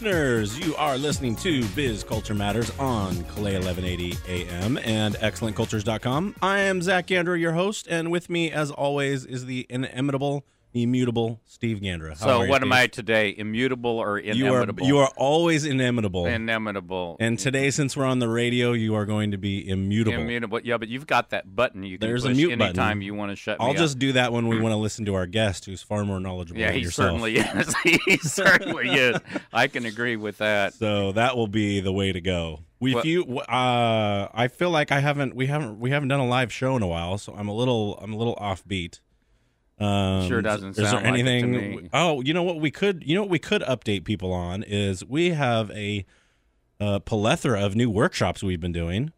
listeners. You are listening to Biz Culture Matters on Clay 1180 AM and excellentcultures.com. I am Zach Gander, your host, and with me, as always, is the inimitable, immutable Steve Gandra. How So you, what am I today? Immutable or inimitable? You are you are always inimitable. inimitable. and today, since we're on the radio, you are going to be immutable. Immutable. Yeah, but you've got that button you can There's a push mute anytime button. you want to shut down. I'll just do that when we want to listen to our guest, who's far more knowledgeable. Yeah, than he yourself. certainly is. he certainly is. I can agree with that. So that will be the way to go. We Well- few, uh, I feel like I haven't we haven't we haven't done a live show in a while, so I'm a little I'm a little offbeat. Um, Sure doesn't is there sound like anything? me. Oh, you know what we could you know what we could update people on is we have a, uh plethora of new workshops we've been doing,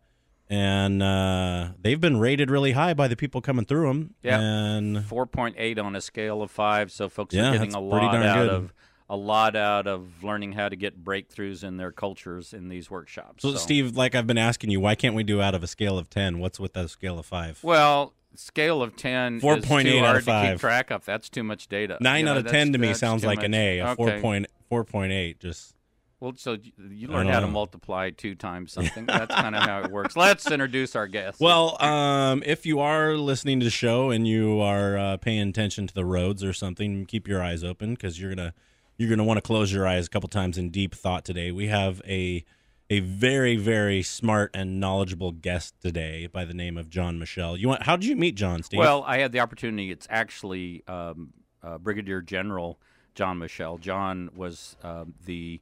and uh, they've been rated really high by the people coming through them. Yeah. and 4.8 on a scale of five. So folks Yeah, are getting a lot out good. of a lot out of learning how to get breakthroughs in their cultures in these workshops. so, Steve, like I've been asking you, why can't we do out of a scale of ten? What's with that scale of five? Well, scale of 10 4.8 is too out of hard to keep track of. That's too much data. Nine You know, out of ten to me sounds too like an. A. A Okay. four point four point eight. Just Well, so you- you learn how to multiply two times something. That's kind of how it works. Let's introduce our guest. well, um, if you are listening to the show and you are uh, paying attention to the roads or something, keep your eyes open because you're gonna you're gonna want to close your eyes a couple times in deep thought today. We have a a very very smart and knowledgeable guest today by the name of John Michel. You want? How did you meet John? Steve? Well, I had the opportunity. It's actually um, uh, Brigadier General John Michel. John was um, the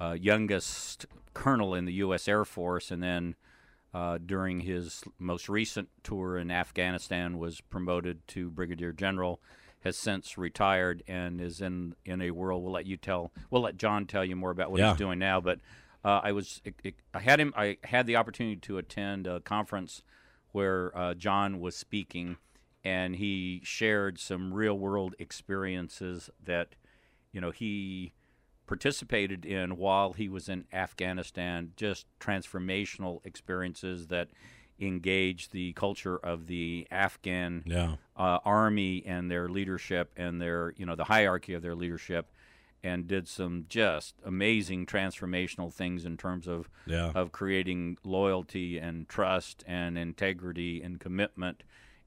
uh, youngest colonel in the U.S. Air Force, and then uh, during his most recent tour in Afghanistan, was promoted to Brigadier General. Has since retired and is in in a world. We'll let you tell. We'll let John tell you more about what Yeah. he's doing now. But uh, I was I had him. I had the opportunity to attend a conference where uh, John was speaking, and he shared some real world experiences that, you know, he participated in while he was in Afghanistan. Just transformational experiences that engaged the culture of the Afghan yeah, uh, army and their leadership and their you know the hierarchy of their leadership and did some just amazing transformational things in terms of yeah. of creating loyalty and trust and integrity and commitment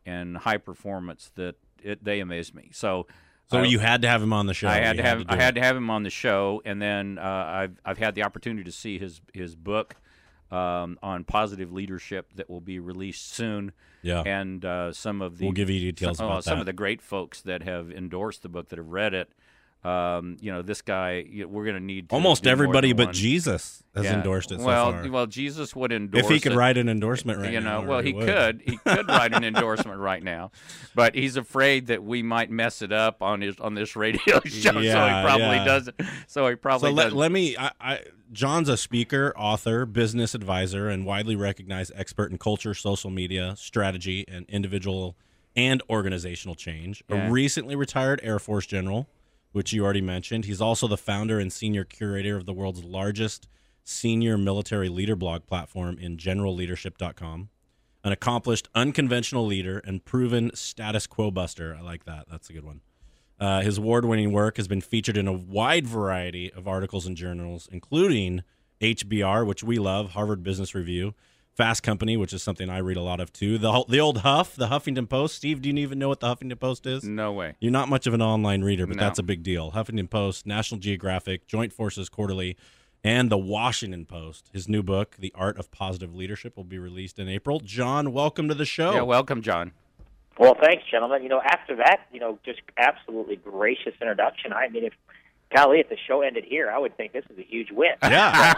and high performance that it, they amazed me. So, So you had to have him on the show. I had You to have do I it. had to have him on the show, and then uh, I've I've had the opportunity to see his his book um, on positive leadership that will be released soon, Yeah. and uh, some of the We'll give you details some, oh, about some that. of the great folks that have endorsed the book that have read it. Um, you know, this guy, you know, we're going to need Almost everybody but one. Jesus has Yeah. endorsed it so well, far. well, Jesus would endorse if he could it. write an endorsement right you now, know, well, he would. could. He could write an endorsement right now, but he's afraid that we might mess it up on his on this radio show. so he probably yeah. doesn't. So he probably So let, let me. I, I, John's a speaker, author, business advisor, and widely recognized expert in culture, social media, strategy, and individual and organizational change. Yeah. A recently retired Air Force general, which you already mentioned. He's also the founder and senior curator of the world's largest senior military leader blog platform in generalleadership.com. An accomplished, unconventional leader and proven status quo buster. I like that. That's a good one. Uh, his award winning work has been featured in a wide variety of articles and journals, including HBR, which we love, Harvard Business Review, Fast Company, which is something I read a lot of too, the, the old Huff, the Huffington Post. Steve, do you even know what the Huffington Post is? no way. You're not much of an online reader, but No. that's a big deal. Huffington Post, National Geographic, Joint Forces Quarterly, and the Washington Post. His new book, The Art of Positive Leadership, will be released in April. John, welcome to the show. Yeah, welcome, John. Well, thanks, gentlemen. You know, after that, you know, just absolutely gracious introduction. I mean, if golly, if the show ended here, I would think this is a huge win. Yeah.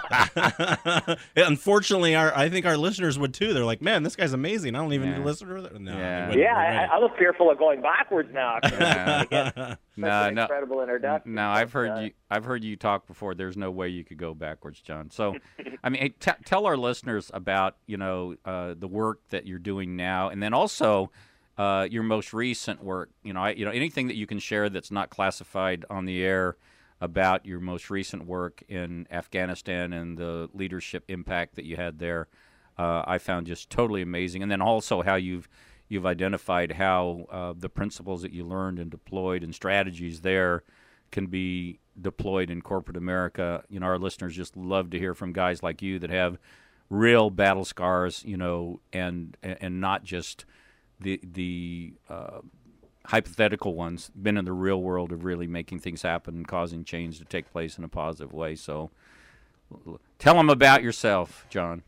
Unfortunately, our I think our listeners would too. They're like, "Man, this guy's amazing. I don't even Yeah. need to listen to it." No, Yeah. yeah, We're I, I was fearful of going backwards now. Yeah. Again, No, an no. incredible introduction. No, I've heard uh, you. I've heard you talk before. There's no way you could go backwards, John. So, I mean, t- tell our listeners about you know uh, the work that you're doing now, and then also uh, your most recent work. You know, I, you know anything that you can share that's not classified on the air about your most recent work in Afghanistan and the leadership impact that you had there. Uh, I found just totally amazing, and then also how you've you've identified how uh, the principles that you learned and deployed and strategies there can be deployed in corporate America. You know, our listeners just love to hear from guys like you that have real battle scars. You know, and and not just the the uh, hypothetical ones. Been in the real world of really making things happen and causing change to take place in a positive way. So, tell them about yourself, John.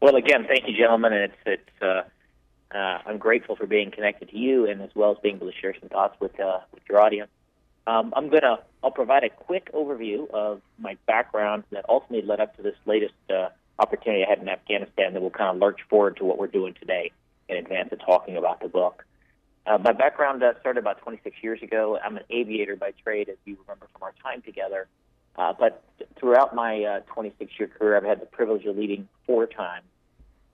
Well, again, thank you, gentlemen, and it's it's. Uh, uh, I'm grateful for being connected to you, and as well as being able to share some thoughts with uh, with your audience. Um, I'm gonna I'll provide a quick overview of my background that ultimately led up to this latest uh, opportunity I had in Afghanistan that will kind of lurch forward to what we're doing today in advance of talking about the book. Uh, my background uh, started about 26 years ago. I'm an aviator by trade, as you remember from our time together. Uh, but throughout my uh, 26 year career, I've had the privilege of leading four times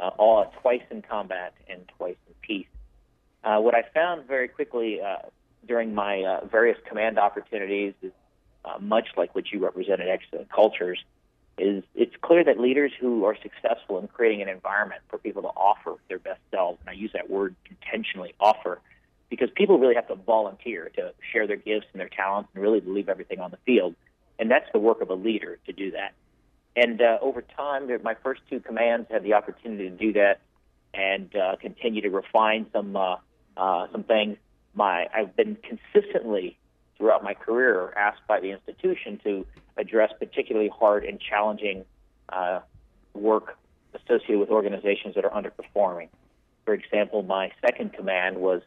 uh, all twice in combat and twice in peace. Uh, what I found very quickly during my various command opportunities is much like what you represented, excellent cultures, is it's clear that leaders who are successful in creating an environment for people to offer their best selves, and I use that word intentionally, offer, because people really have to volunteer to share their gifts and their talents and really leave everything on the field. And that's the work of a leader to do that. And uh, over time, my first two commands had the opportunity to do that and uh, continue to refine some uh, uh, some things. My I've been consistently throughout my career asked by the institution to address particularly hard and challenging uh, work associated with organizations that are underperforming. For example, my second command was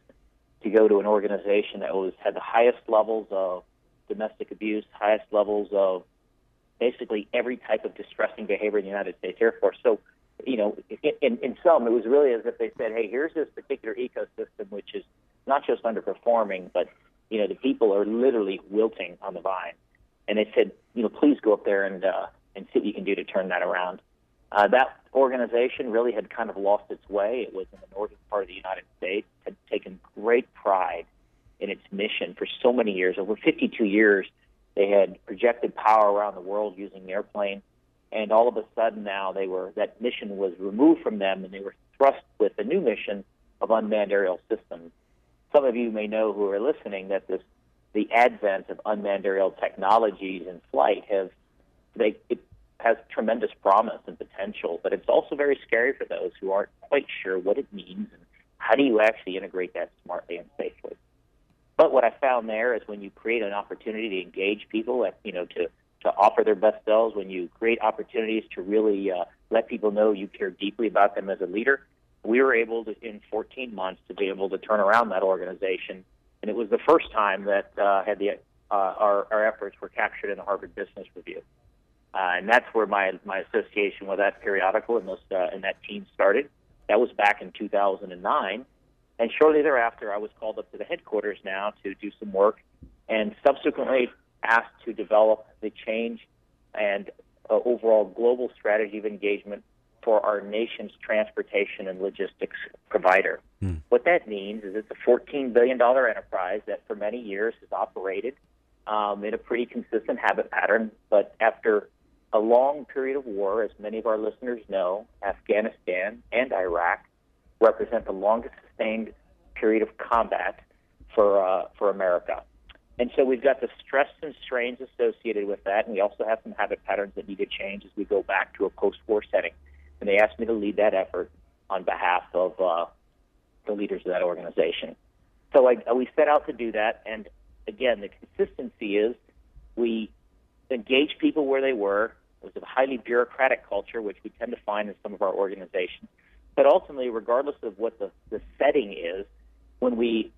to go to an organization that was had the highest levels of domestic abuse, highest levels of basically every type of distressing behavior in the United States Air Force. So, you know, in, in some, it was really as if they said, hey, here's this particular ecosystem which is not just underperforming, but, you know, the people are literally wilting on the vine. And they said, you know, please go up there and, uh, and see what you can do to turn that around. Uh, that organization really had kind of lost its way. It was in the northern part of the United States, had taken great pride in its mission for so many years. Over 52 years, they had projected power around the world using an airplane, and all of a sudden now they were that mission was removed from them, and they were thrust with a new mission of unmanned aerial systems. Some of you may know who are listening that this the advent of unmanned aerial technologies in flight have they it has tremendous promise and potential, but it's also very scary for those who aren't quite sure what it means and how do you actually integrate that smartly and safely. But what I found there is when you create an opportunity to engage people, you know, to to offer their best selves, when you create opportunities to really uh, let people know you care deeply about them as a leader, we were able to, in 14 months, to be able to turn around that organization. And it was the first time that uh, had the uh, our, our efforts were captured in the Harvard Business Review. Uh, and that's where my my association with that periodical and those uh, and that team started. That was back in 2009, and shortly thereafter, I was called up to the headquarters now to do some work, and subsequently asked to develop the change and uh, overall global strategy of engagement for our nation's transportation and logistics provider. Hmm. What that means is it's a $14 billion enterprise that for many years has operated um, in a pretty consistent habit pattern, but after a long period of war, as many of our listeners know, Afghanistan and Iraq represent the longest sustained period of combat for uh, for America. And so we've got the stress and strains associated with that, and we also have some habit patterns that need to change as we go back to a post-war setting. And they asked me to lead that effort on behalf of uh, the leaders of that organization. So I, we set out to do that, and again, the consistency is we engage people where they were. It was a highly bureaucratic culture, which we tend to find in some of our organizations. But ultimately, regardless of what the, the setting is, when we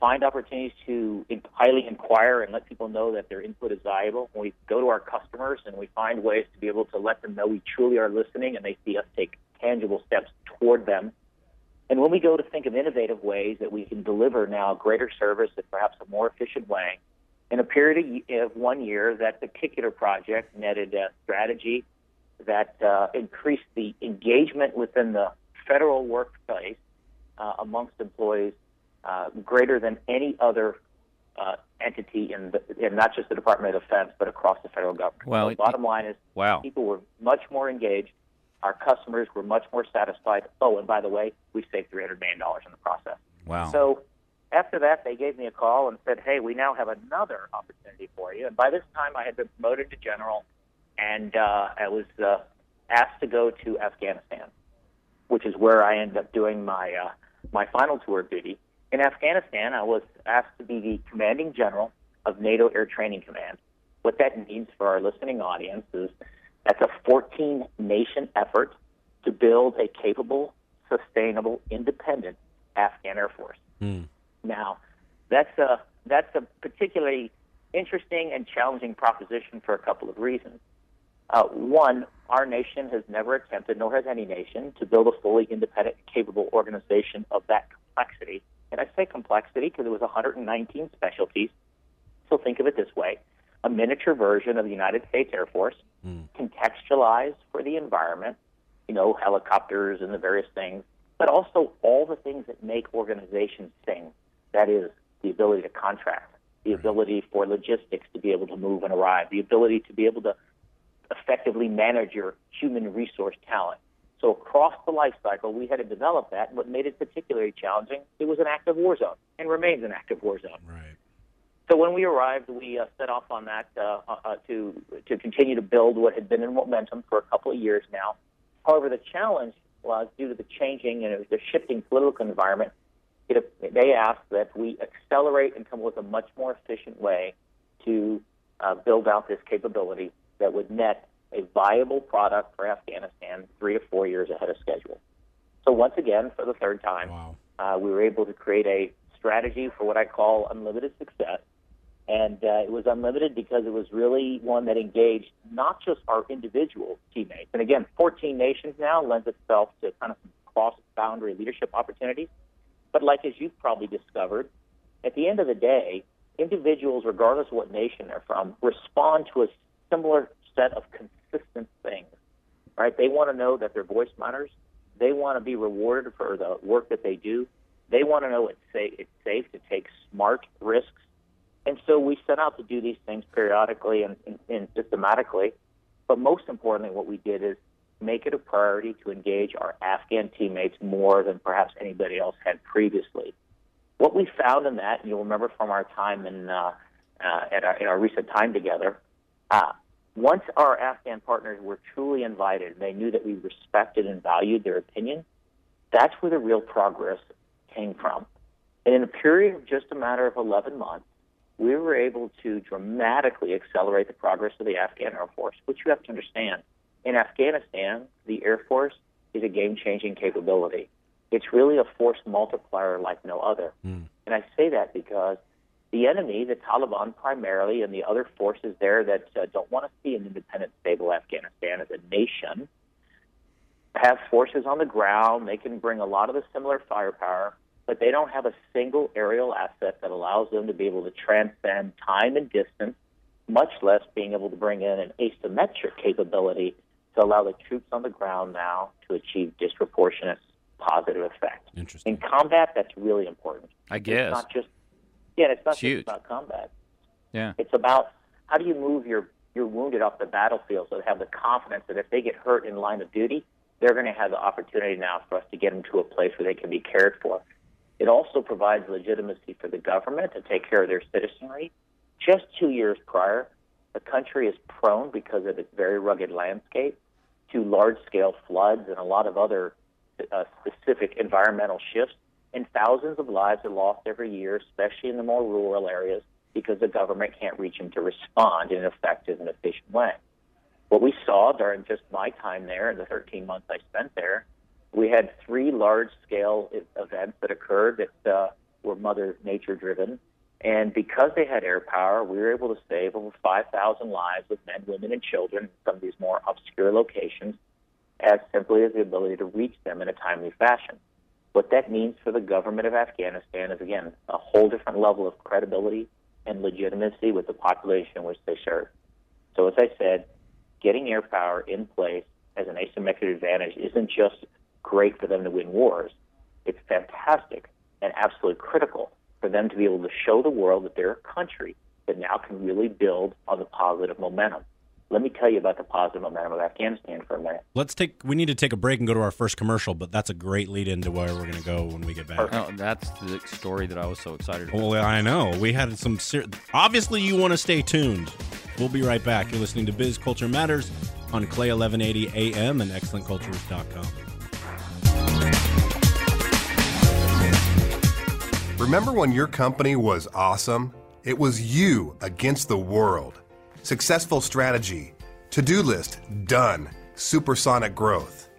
find opportunities to highly inquire and let people know that their input is valuable, when we go to our customers and we find ways to be able to let them know we truly are listening and they see us take tangible steps toward them. And when we go to think of innovative ways that we can deliver now greater service at perhaps a more efficient way, in a period of one year, that particular project netted a strategy that uh, increased the engagement within the federal workplace uh, amongst employees uh, greater than any other uh, entity in, the, in not just the Department of Defense, but across the federal government. Well, so bottom line is, wow. people were much more engaged. Our customers were much more satisfied. Oh, and by the way, we saved $300 million in the process. Wow. So after that, they gave me a call and said, "Hey, we now have another opportunity for you." And by this time, I had been promoted to general, and uh, I was uh, asked to go to Afghanistan, which is where I ended up doing my uh, my final tour of duty. In Afghanistan, I was asked to be the commanding general of NATO Air Training Command. What that means for our listening audience is that's a 14 nation effort to build a capable, sustainable, independent Afghan Air Force. Mm. Now, that's a that's a particularly interesting and challenging proposition for a couple of reasons. Uh, one, our nation has never attempted, nor has any nation, to build a fully independent, capable organization of that complexity. And I say complexity because it was 119 specialties. So think of it this way a miniature version of the United States Air Force, Mm. contextualized for the environment, you know, helicopters and the various things, but also all the things that make organizations sing. That is the ability to contract, the ability for logistics to be able to move and arrive, the ability to be able to effectively manage your human resource talent. So across the life cycle, we had to develop that. What made it particularly challenging, it was an active war zone and remains an active war zone. Right. So when we arrived, we uh, set off on that uh, uh, to to continue to build what had been in momentum for a couple of years now. However, the challenge was due to the changing and it was the shifting political environment. It, they asked that we accelerate and come up with a much more efficient way to uh, build out this capability that would net a viable product for Afghanistan three to four years ahead of schedule. So once again, for the third time, Wow. uh, we were able to create a strategy for what I call unlimited success. And uh, it was unlimited because it was really one that engaged not just our individual teammates. And again, 14 nations now lends itself to kind of cross boundary leadership opportunities. But like as you've probably discovered, at the end of the day, individuals, regardless of what nation they're from, respond to a similar set of consistent things. Right? They want to know that their voice matters. They want to be rewarded for the work that they do. They want to know it's safe, it's safe to take smart risks. And so we set out to do these things periodically and, and, and systematically. But most importantly, what we did is make it a priority to engage our Afghan teammates more than perhaps anybody else had previously. What we found in that, and you'll remember from our time in, uh, uh, at our, in our recent time together, uh, once our Afghan partners were truly invited, they knew that we respected and valued their opinion. That's where the real progress came from. And in a period of just a matter of 11 months, we were able to dramatically accelerate the progress of the Afghan Air Force, which you have to understand. In Afghanistan, the Air Force is a game changing capability. It's really a force multiplier like no other. Mm. And I say that because the enemy, the Taliban primarily, and the other forces there that uh, don't want to see an independent, stable Afghanistan as a nation, have forces on the ground. They can bring a lot of the similar firepower, but they don't have a single aerial asset that allows them to be able to transcend time and distance, much less being able to bring in an asymmetric capability to allow the troops on the ground now to achieve disproportionate positive effect. Interesting. In combat, that's really important. I guess. It's guess. not just yeah, it's not It's huge. just about combat. Yeah. It's about how do you move your your wounded off the battlefield so they have the confidence that if they get hurt in line of duty, they're going to have the opportunity now for us to get them to a place where they can be cared for. It also provides legitimacy for the government to take care of their citizenry. Just two years prior, the country is prone because of its very rugged landscape to large scale floods and a lot of other uh, specific environmental shifts and thousands of lives are lost every year, especially in the more rural areas, because the government can't reach them to respond in an effective and efficient way. What we saw during just my time there, in the 13 months I spent there, we had three large-scale e- events that occurred that uh, were Mother Nature driven, and because they had air power, we were able to save over 5,000 lives with men, women, and children in some of these more obscure locations, as simply as the ability to reach them in a timely fashion. What that means for the government of Afghanistan is, again, a whole different level of credibility and legitimacy with the population which they serve. So, as I said, getting air power in place as an asymmetric advantage isn't just great for them to win wars, it's fantastic and absolutely critical for them to be able to show the world that they're a country that now can really build on the positive momentum. let me tell you about the positive momentum of Afghanistan for a minute. Let's take. We need to take a break and go to our first commercial, but that's a great lead into where we're going to go when we get back. Oh, that's the story that I was so excited about. Well, I know we had some. Ser- Obviously, you want to stay tuned. We'll be right back. You're listening to Biz Culture Matters on Clay 1180 AM and ExcellentCultures.com. Remember when your company was awesome? It was you against the world. Successful strategy, to do list, done, supersonic growth.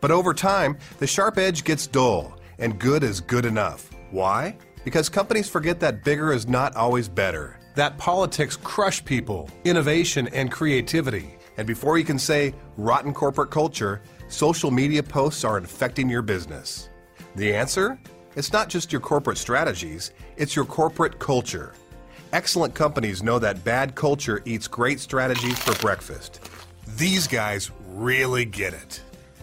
But over time, the sharp edge gets dull, and good is good enough. Why? Because companies forget that bigger is not always better. That politics crush people, innovation, and creativity. And before you can say rotten corporate culture, social media posts are infecting your business. The answer? It's not just your corporate strategies, it's your corporate culture. Excellent companies know that bad culture eats great strategies for breakfast. These guys really get it.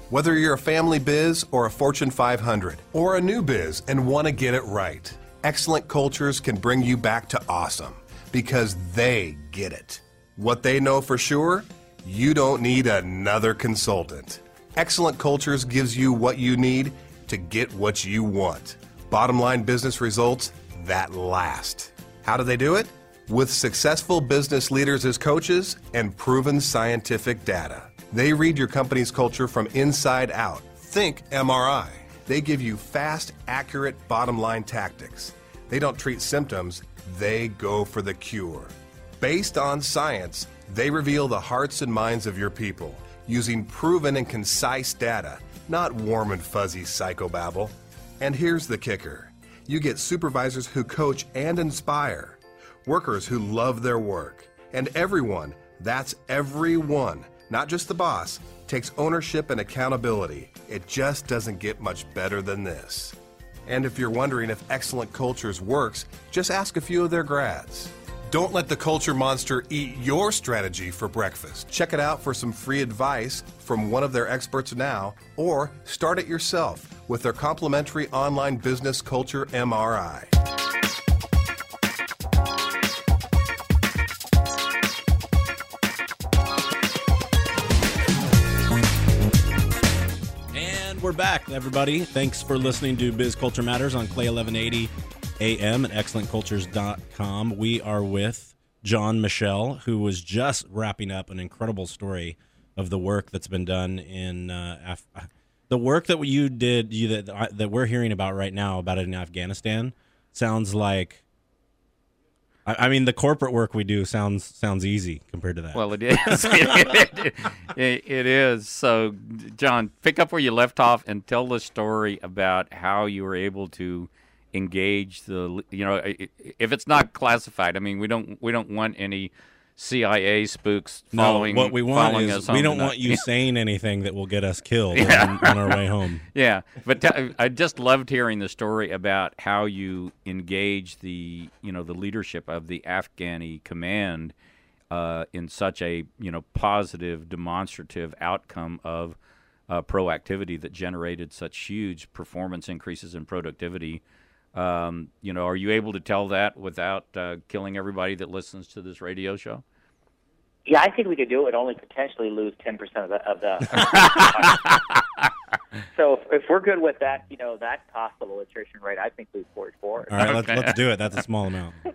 Whether you're a family biz or a Fortune 500 or a new biz and want to get it right, excellent cultures can bring you back to awesome because they get it. What they know for sure, you don't need another consultant. Excellent Cultures gives you what you need to get what you want. Bottom line business results that last. How do they do it? With successful business leaders as coaches and proven scientific data. They read your company's culture from inside out. Think MRI. They give you fast, accurate bottom line tactics. They don't treat symptoms, they go for the cure. Based on science, they reveal the hearts and minds of your people using proven and concise data, not warm and fuzzy psychobabble. And here's the kicker you get supervisors who coach and inspire, workers who love their work, and everyone that's everyone, not just the boss takes ownership and accountability. It just doesn't get much better than this. And if you're wondering if Excellent Cultures works, just ask a few of their grads. Don't let the culture monster eat your strategy for breakfast. Check it out for some free advice from one of their experts now, or start it yourself with their complimentary online business culture MRI. And we're back, everybody. Thanks for listening to Biz Culture Matters on Clay 1180 AM and excellentcultures.com. We are with John Michel, who was just wrapping up an incredible story of the work that's been done in uh, Af- the work that you did you, that, that we're hearing about right now about it in Afghanistan sounds like I, I mean the corporate work we do sounds sounds easy compared to that. Well, it is. it, it, it is. So, John, pick up where you left off and tell the story about how you were able to engage the. You know, if it's not classified, I mean, we don't we don't want any CIA spooks following. no, what we want following is us we don't want you saying anything that will get us killed Yeah. on, on our way home. Yeah, but t- I just loved hearing the story about how you engage the you know the leadership of the Afghani command uh, in such a you know positive, demonstrative outcome of uh, proactivity that generated such huge performance increases in productivity. Um, you know, are you able to tell that without uh, killing everybody that listens to this radio show? Yeah, I think we could do it. Only potentially lose ten percent of the. Of the so if, if we're good with that, you know, that possible attrition rate, I think we forge forward. All right, let's, let's do it. That's a small amount.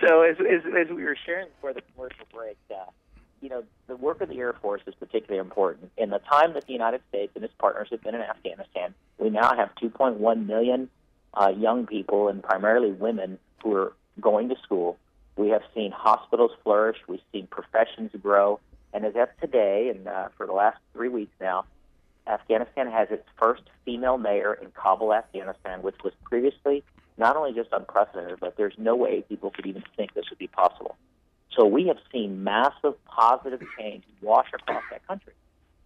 so as, as, as we were sharing before the commercial break, uh, you know, the work of the Air Force is particularly important. In the time that the United States and its partners have been in Afghanistan, we now have 2.1 million uh, young people, and primarily women, who are going to school. We have seen hospitals flourish. We've seen professions grow. And as of today, and uh, for the last three weeks now, Afghanistan has its first female mayor in Kabul, Afghanistan, which was previously not only just unprecedented, but there's no way people could even think this would be possible. So we have seen massive positive change wash across that country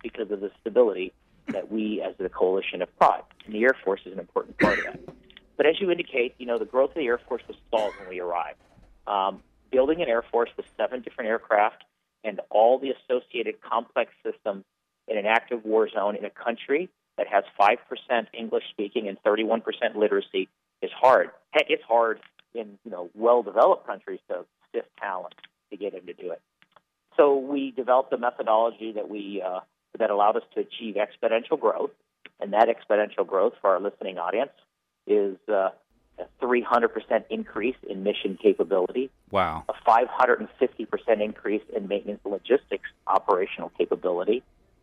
because of the stability that we as the coalition have brought. And the Air Force is an important part of that. But as you indicate, you know, the growth of the Air Force was stalled when we arrived. Um, building an Air Force with seven different aircraft and all the associated complex systems in an active war zone in a country that has 5% English speaking and 31% literacy is hard. Heck, it's hard in, you know, well-developed countries to sift talent. To get him to do it. So we developed a methodology that we uh, that allowed us to achieve exponential growth, and that exponential growth for our listening audience is uh, a 300% increase in mission capability, Wow. a 550% increase in maintenance logistics operational capability.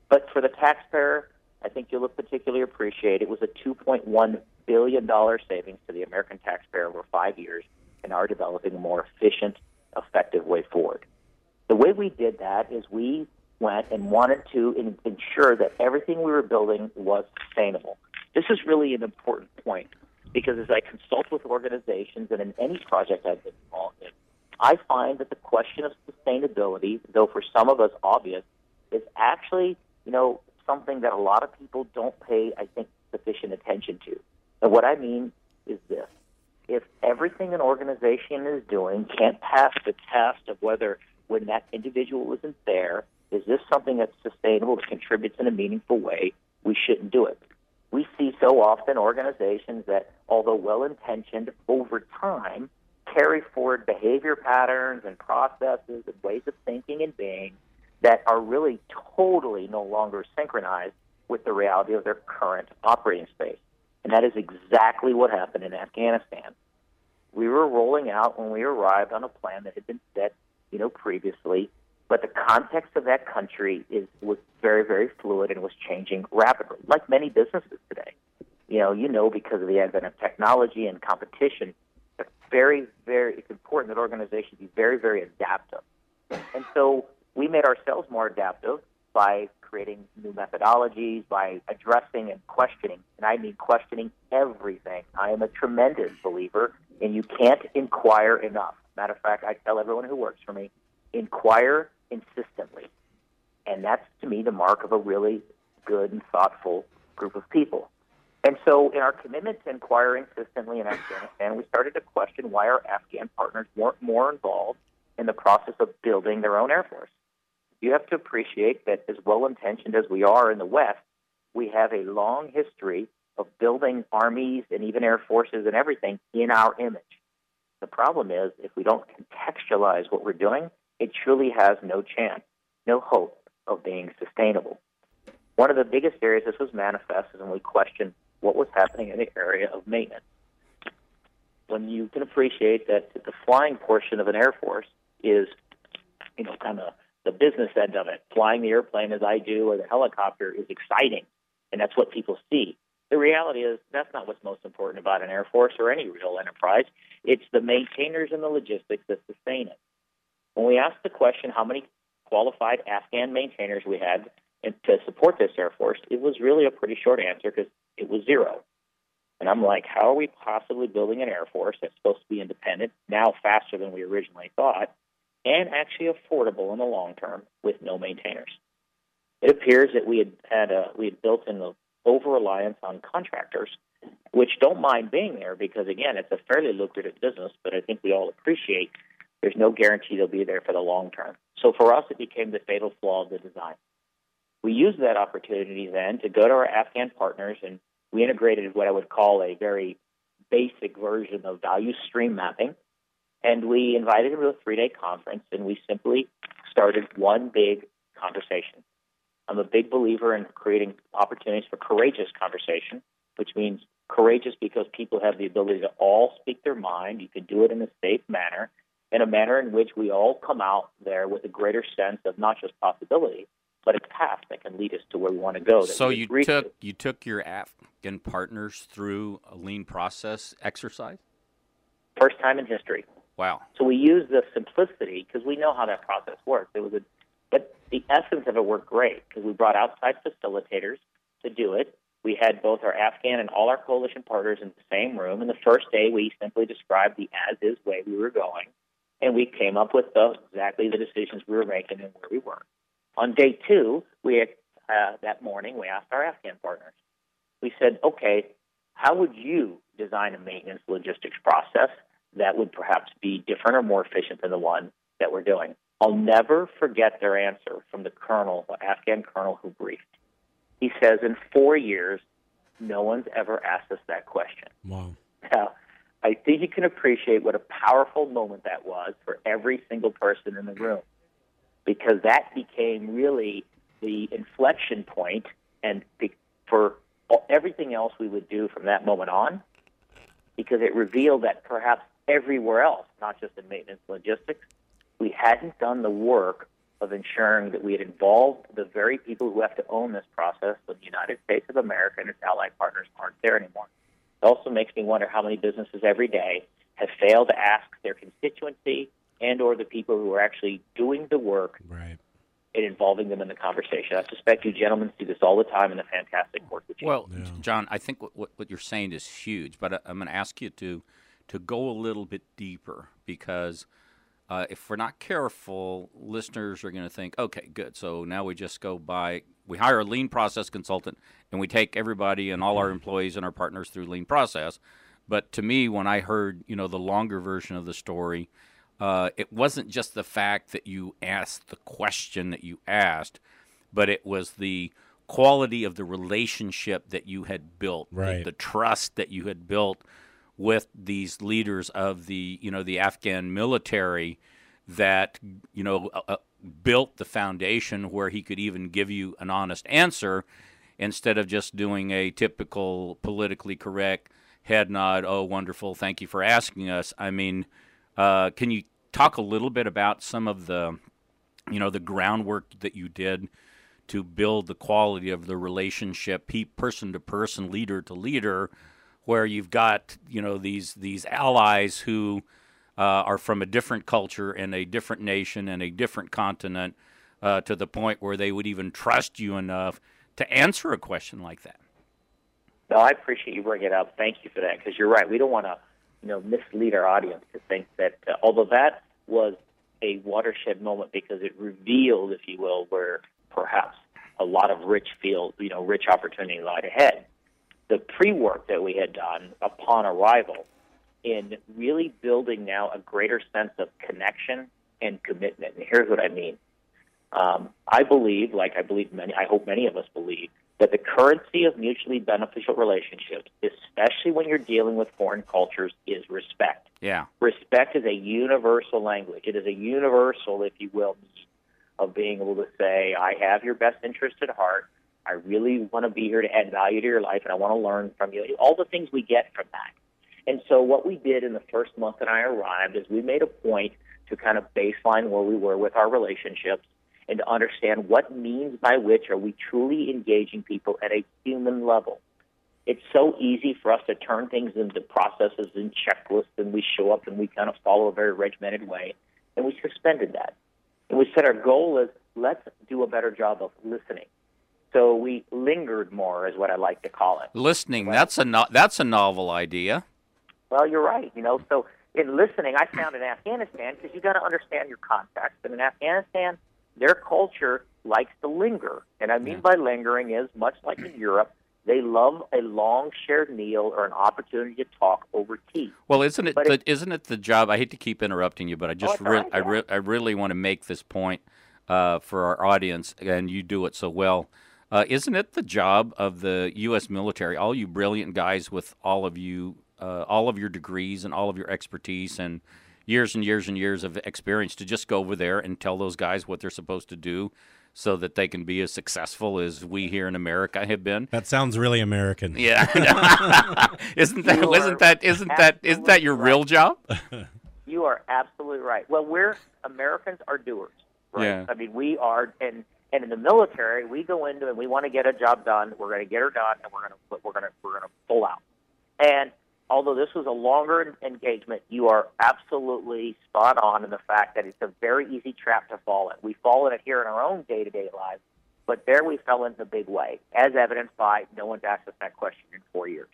But for the taxpayer, I think you'll particularly appreciate it was a $2.1 billion savings to the American taxpayer over five years in our developing a more efficient, effective way forward. The way we did that is we went and wanted to in, ensure that everything we were building was sustainable. This is really an important point because as I consult with organizations and in any project I've been involved in, I find that the question of sustainability, though for some of us obvious, is actually, you know, something that a lot of people don't pay, I think, sufficient attention to. And what I mean is this. If everything an organization is doing can't pass the test of whether when that individual isn't there, is this something that's sustainable that contributes in a meaningful way, we shouldn't do it. We see so often organizations that, although well intentioned, over time carry forward behavior patterns and processes and ways of thinking and being that are really totally no longer synchronized with the reality of their current operating space. And that is exactly what happened in Afghanistan. We were rolling out when we arrived on a plan that had been set, you know, previously, but the context of that country is was very, very fluid and was changing rapidly, like many businesses today. You know, you know because of the advent of technology and competition, it's very, very it's important that organizations be very, very adaptive. And so we made ourselves more adaptive by creating new methodologies, by addressing and questioning. And I mean questioning everything. I am a tremendous believer in you can't inquire enough. Matter of fact, I tell everyone who works for me, inquire insistently. And that's to me the mark of a really good and thoughtful group of people. And so, in our commitment to inquire insistently in Afghanistan, we started to question why our Afghan partners weren't more involved in the process of building their own Air Force. You have to appreciate that, as well intentioned as we are in the West, we have a long history of building armies and even air forces and everything in our image. The problem is, if we don't contextualize what we're doing, it truly has no chance, no hope of being sustainable. One of the biggest areas this was manifest is when we questioned what was happening in the area of maintenance. When you can appreciate that the flying portion of an air force is, you know, kind of the business end of it. Flying the airplane as I do or the helicopter is exciting, and that's what people see. The reality is that's not what's most important about an air force or any real enterprise. It's the maintainers and the logistics that sustain it. When we asked the question how many qualified Afghan maintainers we had to support this air force, it was really a pretty short answer because it was zero. And I'm like, how are we possibly building an air force that's supposed to be independent now faster than we originally thought? And actually affordable in the long term with no maintainers. It appears that we had had a, we had built in the over reliance on contractors, which don't mind being there because again, it's a fairly lucrative business. But I think we all appreciate there's no guarantee they'll be there for the long term. So for us, it became the fatal flaw of the design. We used that opportunity then to go to our Afghan partners and we integrated what I would call a very basic version of value stream mapping and we invited him to a three day conference, and we simply started one big conversation. I'm a big believer in creating opportunities for courageous conversation, which means courageous because people have the ability to all speak their mind. You can do it in a safe manner, in a manner in which we all come out there with a greater sense of not just possibility, but a path that can lead us to where we want to go. So you took to. you took your Afghan partners through a lean process exercise. First time in history. Wow. So we use the simplicity because we know how that process works. It was a, but the essence of it worked great because we brought outside facilitators to do it. We had both our Afghan and all our coalition partners in the same room. And the first day, we simply described the as-is way we were going, and we came up with the, exactly the decisions we were making and where we were. On day two, we uh, that morning we asked our Afghan partners. We said, "Okay, how would you design a maintenance logistics process that would perhaps be different or more efficient than the one that we're doing. I'll never forget their answer from the colonel, the Afghan colonel who briefed. He says, in four years, no one's ever asked us that question. Wow. Now, I think you can appreciate what a powerful moment that was for every single person in the room because that became really the inflection point and for everything else we would do from that moment on because it revealed that perhaps everywhere else, not just in maintenance logistics, we hadn't done the work of ensuring that we had involved the very people who have to own this process, the United States of America and its allied partners aren't there anymore. It also makes me wonder how many businesses every day have failed to ask their constituency and or the people who are actually doing the work right. and involving them in the conversation. I suspect you gentlemen see this all the time in the fantastic work that you Well, do. Yeah. John, I think what, what, what you're saying is huge, but I, I'm going to ask you to to go a little bit deeper because uh, if we're not careful, listeners are going to think, okay, good. So now we just go by, we hire a lean process consultant and we take everybody and all our employees and our partners through lean process. But to me, when I heard, you know, the longer version of the story, uh, it wasn't just the fact that you asked the question that you asked, but it was the quality of the relationship that you had built, the- the, trust that you had built with these leaders of the, you know, the Afghan military that, you know, uh, uh, built the foundation where he could even give you an honest answer instead of just doing a typical politically correct head nod, oh, wonderful, thank you for asking us. I mean, uh, can you talk a little bit about some of the, you know, the groundwork that you did to build the quality of the relationship, person to person, leader to leader, where you've got, you know, these these allies who uh, are from a different culture and a different nation and a different continent, uh, to the point where they would even trust you enough to answer a question like that. No, I appreciate you bringing it up. Thank you for that because you're right. We don't want to, you know, mislead our audience to think that uh, although that was a watershed moment because it revealed, if you will, where perhaps a lot of rich field, you know, rich opportunity lied ahead. The pre-work that we had done upon arrival in really building now a greater sense of connection and commitment. And here's what I mean. Um, I believe, like I believe many, I hope many of us believe, that the currency of mutually beneficial relationships, especially when you're dealing with foreign cultures, is respect. Yeah. Respect is a universal language. It is a universal, if you will, of being able to say, I have your best interest at heart. I really want to be here to add value to your life, and I want to learn from you. All the things we get from that. And so, what we did in the first month that I arrived is we made a point to kind of baseline where we were with our relationships and to understand what means by which are we truly engaging people at a human level. It's so easy for us to turn things into processes and checklists, and we show up and we kind of follow a very regimented way, and we suspended that. And we said our goal is let's do a better job of listening. So we lingered more, is what I like to call it. Listening, that's a no- that's a novel idea. Well, you're right. You know, so in listening, I found in Afghanistan because you got to understand your context. And in Afghanistan, their culture likes to linger, and I mean by lingering is much like in Europe, they love a long shared meal or an opportunity to talk over tea. Well, isn't it the, isn't it the job? I hate to keep interrupting you, but I just it's all re- right, I, re- I really want to make this point uh, for our audience, and you do it so well. Uh, isn't it the job of the U.S. military, all you brilliant guys with all of you, uh, all of your degrees and all of your expertise and years and years and years of experience, to just go over there and tell those guys what they're supposed to do, so that they can be as successful as we here in America have been? That sounds really American. Yeah, isn't that you isn't that isn't that isn't that your absolutely real job? You are absolutely right. Well, we're Americans are doers, right? Yeah. I mean, we are, and and in the military, we go into and we want to get a job done. We're going to get her done, and we're going to we're going to we're going to pull out. And although this was a longer engagement, you are absolutely spot on in the fact that it's a very easy trap to fall in. We fall in it here in our own day to day lives, but there we fell in a big way, as evidenced by no one's asked us that question in four years.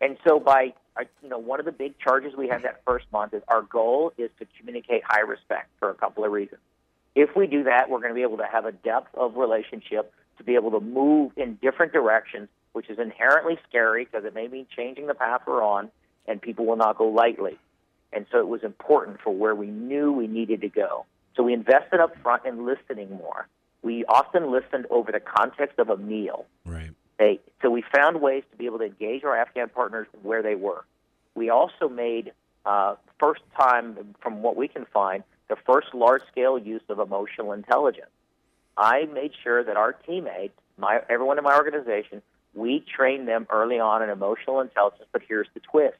And so, by uh, you know, one of the big charges we had that first month is our goal is to communicate high respect for a couple of reasons. If we do that, we're going to be able to have a depth of relationship to be able to move in different directions, which is inherently scary because it may mean changing the path we're on, and people will not go lightly. And so, it was important for where we knew we needed to go. So we invested up front in listening more. We often listened over the context of a meal. Right. They, so we found ways to be able to engage our Afghan partners where they were. we also made uh, first time, from what we can find, the first large scale use of emotional intelligence. I made sure that our teammates, my everyone in my organization, we trained them early on in emotional intelligence. But here's the twist: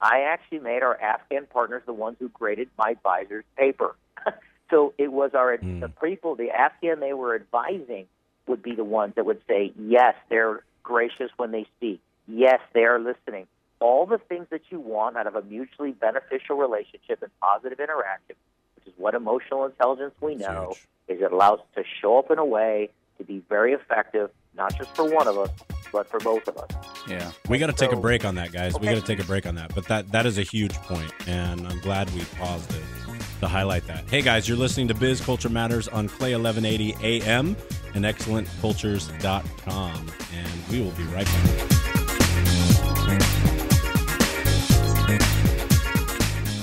I actually made our Afghan partners the ones who graded my advisor's paper. so it was our mm. the people, the Afghan they were advising, would be the ones that would say yes, they're gracious when they speak. Yes, they are listening. All the things that you want out of a mutually beneficial relationship and positive interaction, which is what emotional intelligence we know, is it allows us to show up in a way to be very effective, not just for one of us, but for both of us. Yeah, we got to take so, a break on that, guys. Okay. We got to take a break on that. But that that is a huge point, and I'm glad we paused it to highlight that. Hey guys, you're listening to Biz Culture Matters on KLAY 1180 AM and excellentcultures.com, and we will be right back.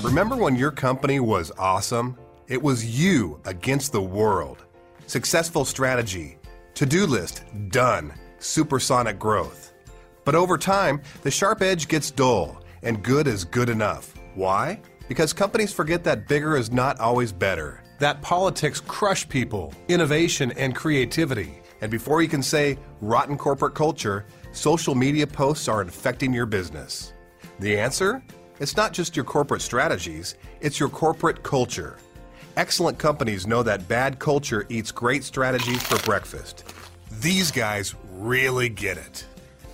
Remember when your company was awesome? It was you against the world. Successful strategy, to do list done, supersonic growth. But over time, the sharp edge gets dull, and good is good enough. Why? Because companies forget that bigger is not always better. That politics crush people, innovation, and creativity. And before you can say rotten corporate culture, social media posts are infecting your business. The answer? It's not just your corporate strategies, it's your corporate culture. Excellent companies know that bad culture eats great strategies for breakfast. These guys really get it.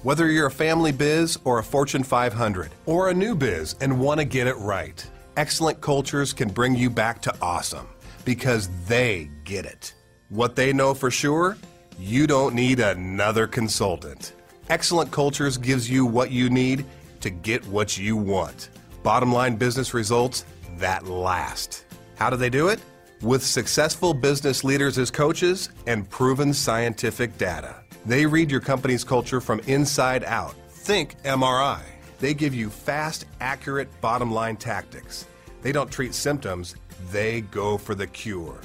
Whether you're a family biz or a Fortune 500 or a new biz and want to get it right, excellent cultures can bring you back to awesome because they get it. What they know for sure, you don't need another consultant. Excellent Cultures gives you what you need to get what you want. Bottom line business results that last. How do they do it? With successful business leaders as coaches and proven scientific data. They read your company's culture from inside out. Think MRI. They give you fast, accurate bottom line tactics. They don't treat symptoms, they go for the cure.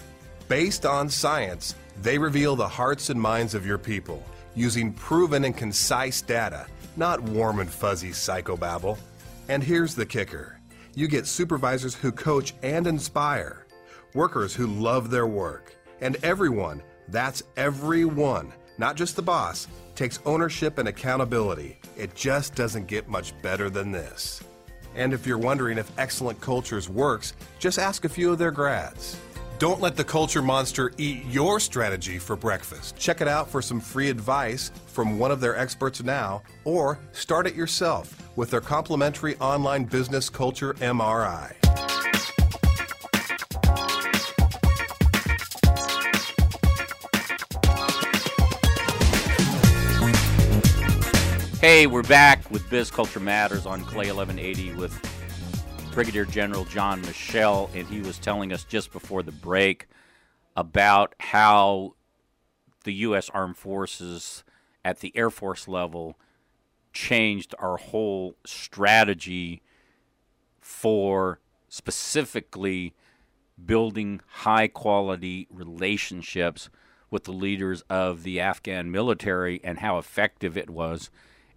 Based on science, they reveal the hearts and minds of your people using proven and concise data, not warm and fuzzy psychobabble. And here's the kicker you get supervisors who coach and inspire, workers who love their work, and everyone that's everyone, not just the boss takes ownership and accountability. It just doesn't get much better than this. And if you're wondering if Excellent Cultures works, just ask a few of their grads. Don't let the culture monster eat your strategy for breakfast. Check it out for some free advice from one of their experts now, or start it yourself with their complimentary online business culture MRI. Hey, we're back with Biz Culture Matters on KLAY 1180 with Brigadier General John Michel, and he was telling us just before the break about how the U.S. Armed Forces at the Air Force level changed our whole strategy for specifically building high quality relationships with the leaders of the Afghan military and how effective it was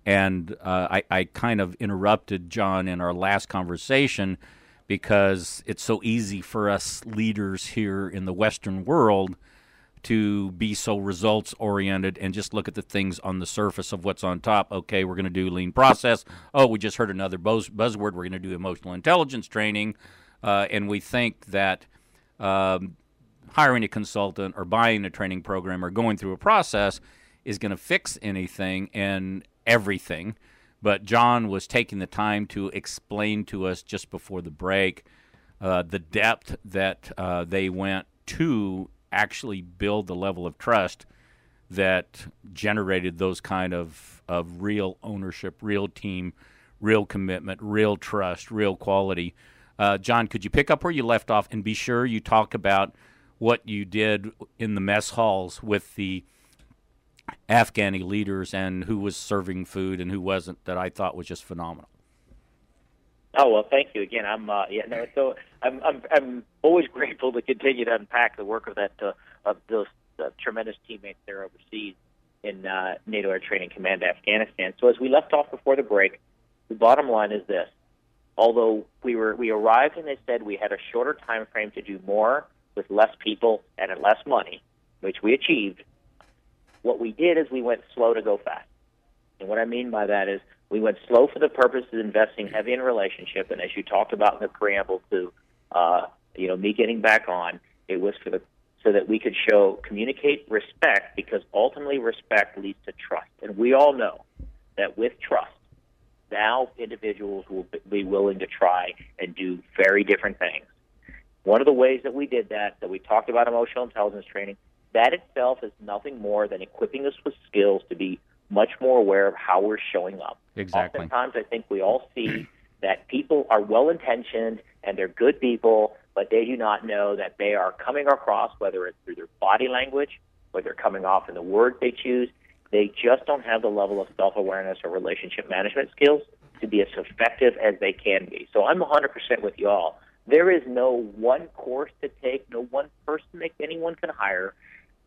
and uh, I, I kind of interrupted John in our last conversation because it's so easy for us leaders here in the Western world to be so results oriented and just look at the things on the surface of what's on top. Okay, we're going to do lean process. Oh, we just heard another buzz- buzzword. We're going to do emotional intelligence training. Uh, and we think that um, hiring a consultant or buying a training program or going through a process is going to fix anything. And everything, but John was taking the time to explain to us just before the break uh, the depth that uh, they went to actually build the level of trust that generated those kind of, of real ownership, real team, real commitment, real trust, real quality. Uh, John, could you pick up where you left off and be sure you talk about what you did in the mess halls with the Afghani leaders and who was serving food and who wasn't that I thought was just phenomenal. Oh well, thank you again. I'm uh, yeah, no, so I'm I'm I'm always grateful to continue to unpack the work of that uh, of those uh, tremendous teammates there overseas in uh, NATO Air Training Command Afghanistan. So as we left off before the break, the bottom line is this: although we were we arrived and they said we had a shorter time frame to do more with less people and at less money, which we achieved. What we did is we went slow to go fast. And what I mean by that is we went slow for the purpose of investing heavy in relationship, and as you talked about in the preamble to, uh, you know, me getting back on, it was for the so that we could show communicate respect because ultimately respect leads to trust, and we all know that with trust, now individuals will be willing to try and do very different things. One of the ways that we did that, that we talked about emotional intelligence training, that itself is nothing more than equipping us with skills to be much more aware of how we're showing up. Exactly. Oftentimes, I think we all see that people are well intentioned and they're good people, but they do not know that they are coming across, whether it's through their body language, whether they're coming off in the words they choose. They just don't have the level of self awareness or relationship management skills to be as effective as they can be. So I'm 100% with you all. There is no one course to take, no one person that anyone can hire.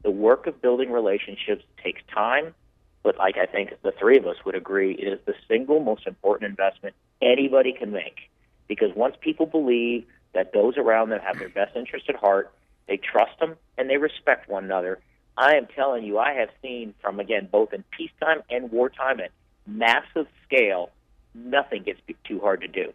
The work of building relationships takes time, but like I think the three of us would agree, it is the single most important investment anybody can make. Because once people believe that those around them have their best interest at heart, they trust them and they respect one another. I am telling you, I have seen from again both in peacetime and wartime at massive scale, nothing gets too hard to do.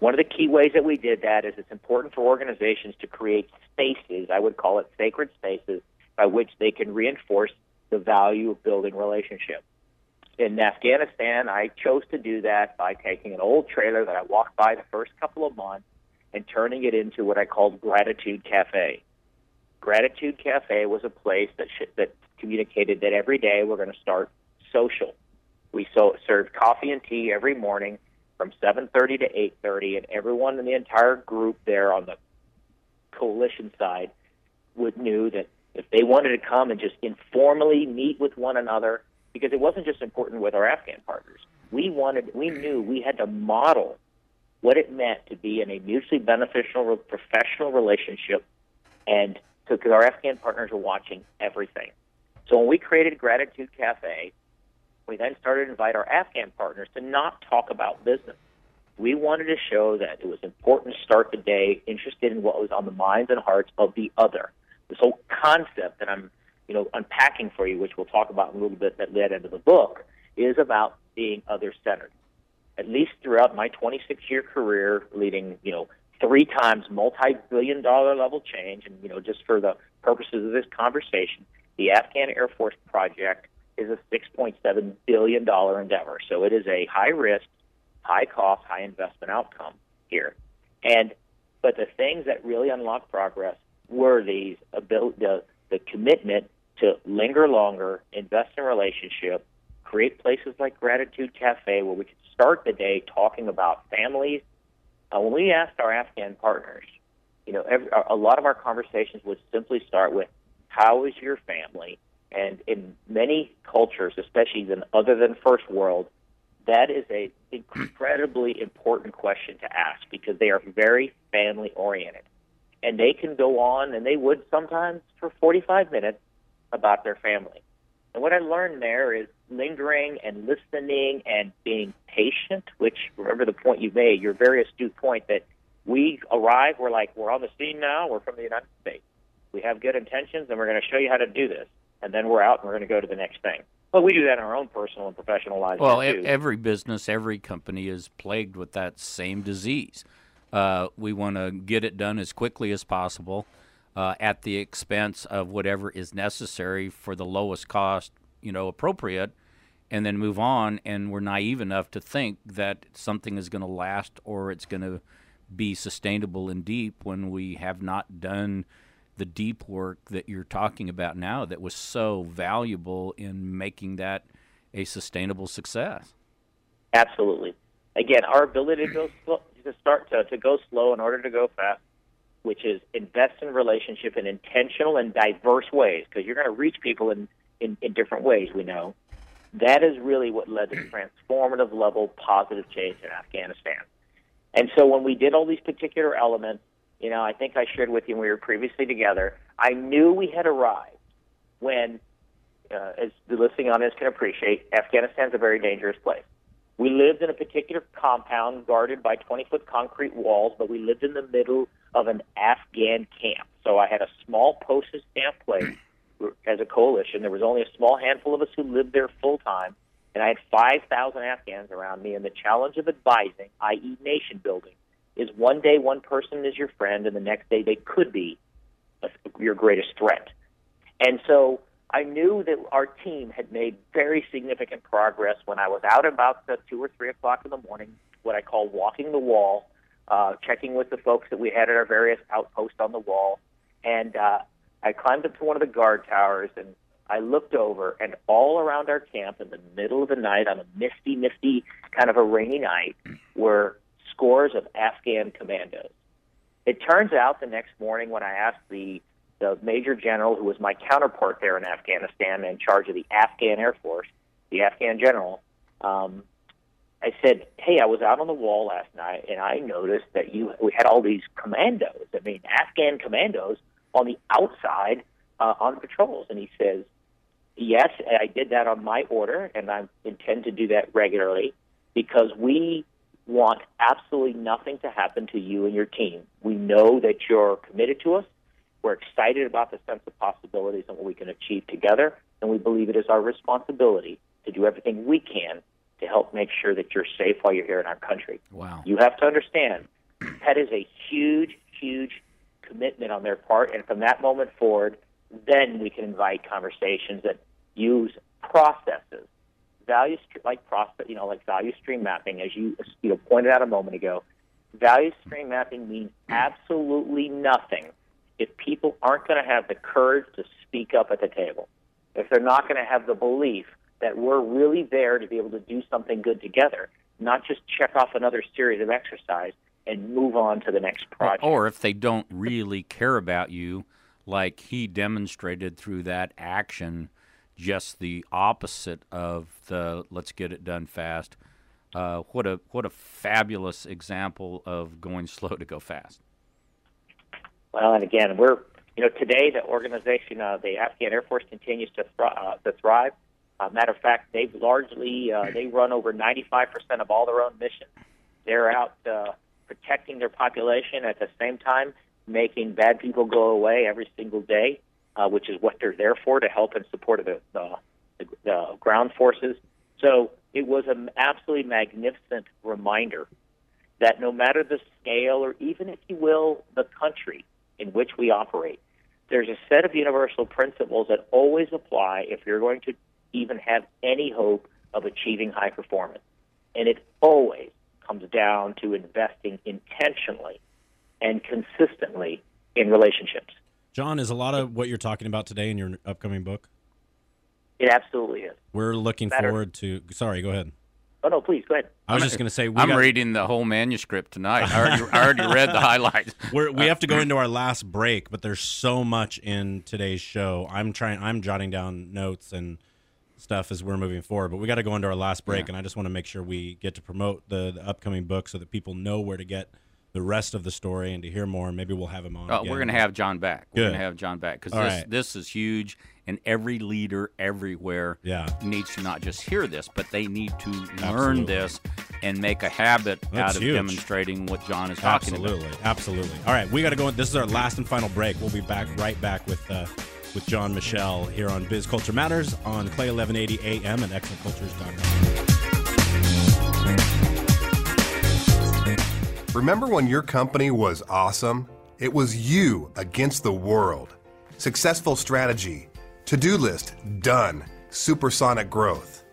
One of the key ways that we did that is it's important for organizations to create spaces, I would call it sacred spaces, by which they can reinforce the value of building relationships. In Afghanistan, I chose to do that by taking an old trailer that I walked by the first couple of months and turning it into what I called Gratitude Cafe. Gratitude Cafe was a place that sh- that communicated that every day we're going to start social. We so served coffee and tea every morning from 7:30 to 8:30, and everyone in the entire group there on the coalition side would knew that if they wanted to come and just informally meet with one another, because it wasn't just important with our Afghan partners, we wanted, we knew we had to model what it meant to be in a mutually beneficial professional relationship, and because our Afghan partners were watching everything. So when we created Gratitude Cafe, we then started to invite our Afghan partners to not talk about business. We wanted to show that it was important to start the day interested in what was on the minds and hearts of the other. This whole concept that I'm, you know, unpacking for you, which we'll talk about in a little bit that led into the book, is about being other-centered. At least throughout my 26-year career, leading, you know, three times multi-billion dollar level change, and you know, just for the purposes of this conversation, the Afghan Air Force project is a $6.7 billion endeavor. So it is a high risk, high cost, high investment outcome here. And but the things that really unlock progress were these the the commitment to linger longer, invest in relationship, create places like Gratitude Cafe where we could start the day talking about families. Uh, when we asked our Afghan partners, you know, every, a lot of our conversations would simply start with, "How is your family?" And in many cultures, especially in other than first world, that is a incredibly important question to ask because they are very family oriented. And they can go on and they would sometimes for 45 minutes about their family. And what I learned there is lingering and listening and being patient, which remember the point you made, your very astute point that we arrive, we're like, we're on the scene now, we're from the United States. We have good intentions and we're going to show you how to do this and then we're out and we're going to go to the next thing. Well, we do that in our own personal and professional lives. Well, too. every business, every company is plagued with that same disease. Uh, we want to get it done as quickly as possible uh, at the expense of whatever is necessary for the lowest cost, you know, appropriate, and then move on. And we're naive enough to think that something is going to last or it's going to be sustainable and deep when we have not done – the deep work that you're talking about now that was so valuable in making that a sustainable success. Absolutely. Again, our ability to slow, to start to, to go slow in order to go fast, which is invest in relationship in intentional and diverse ways, because you're going to reach people in, in, in different ways. We know that is really what led to transformative level positive change in Afghanistan. And so when we did all these particular elements, you know, I think I shared with you when we were previously together. I knew we had arrived when, uh, as the listening audience can appreciate, Afghanistan is a very dangerous place. We lived in a particular compound guarded by 20 foot concrete walls, but we lived in the middle of an Afghan camp. So I had a small postage stamp place as a coalition. There was only a small handful of us who lived there full time, and I had 5,000 Afghans around me. And the challenge of advising, i.e., nation building, is one day one person is your friend, and the next day they could be your greatest threat. And so I knew that our team had made very significant progress when I was out about the two or three o'clock in the morning, what I call walking the wall, uh, checking with the folks that we had at our various outposts on the wall. And uh, I climbed up to one of the guard towers and I looked over, and all around our camp in the middle of the night on a misty, misty kind of a rainy night were scores of Afghan commandos. It turns out the next morning when I asked the the major general who was my counterpart there in Afghanistan in charge of the Afghan Air Force, the Afghan general, um, I said, "Hey, I was out on the wall last night and I noticed that you we had all these commandos. I mean, Afghan commandos on the outside uh, on patrols." And he says, "Yes, I did that on my order, and I intend to do that regularly because we want absolutely nothing to happen to you and your team. We know that you're committed to us." We're excited about the sense of possibilities and what we can achieve together, and we believe it is our responsibility to do everything we can to help make sure that you're safe while you're here in our country. Wow. You have to understand that is a huge, huge commitment on their part, and from that moment forward, then we can invite conversations that use processes, value like process, you know, like value stream mapping, as you you know pointed out a moment ago. Value stream mapping means absolutely nothing if people aren't going to have the courage to speak up at the table, if they're not going to have the belief that we're really there to be able to do something good together, not just check off another series of exercise and move on to the next project. Or if they don't really care about you, like he demonstrated through that action, just the opposite of the let's get it done fast. Uh, what a what a fabulous example of going slow to go fast. Well, and again, we're you know today the organization, uh, the Afghan Air Force, continues to thri- uh, to thrive. Uh, matter of fact, they've largely uh, they run over 95% of all their own missions. They're out uh, protecting their population at the same time making bad people go away every single day, uh, which is what they're there for to help and support the, the, the, the ground forces. So it was an absolutely magnificent reminder that no matter the scale or even, if you will, the country in which we operate, there's a set of universal principles that always apply if you're going to even have any hope of achieving high performance. And it always comes down to investing intentionally and consistently in relationships. John, is a lot of what you're talking about today in your upcoming book? It absolutely is. We're looking Better. forward to. Sorry, go ahead. Oh no, please go ahead. I was just going to say we I'm got- reading the whole manuscript tonight. I already, I already read the highlights. We're, we have to go into our last break, but there's so much in today's show. I'm trying. I'm jotting down notes and stuff as we're moving forward. But we got to go into our last break, and I just want to make sure we get to promote the, the upcoming book so that people know where to get the rest of the story and to hear more. Maybe we'll have him on. Oh, again. we're going to have John back. We're Good. going to have John back because this right. this is huge, and every leader everywhere Yeah. needs to not just hear this, but they need to learn Absolutely. this and make a habit That's out of huge. demonstrating what John is talking Absolutely, about. absolutely. All right, we got to go. This is our last and final break. We'll be back right back with uh, with John Michel here on Biz Culture Matters on KLAY 1180 AM and excellentcultures.com. Remember when your company was awesome? It was you against the world. Successful strategy, to do list, done, supersonic growth.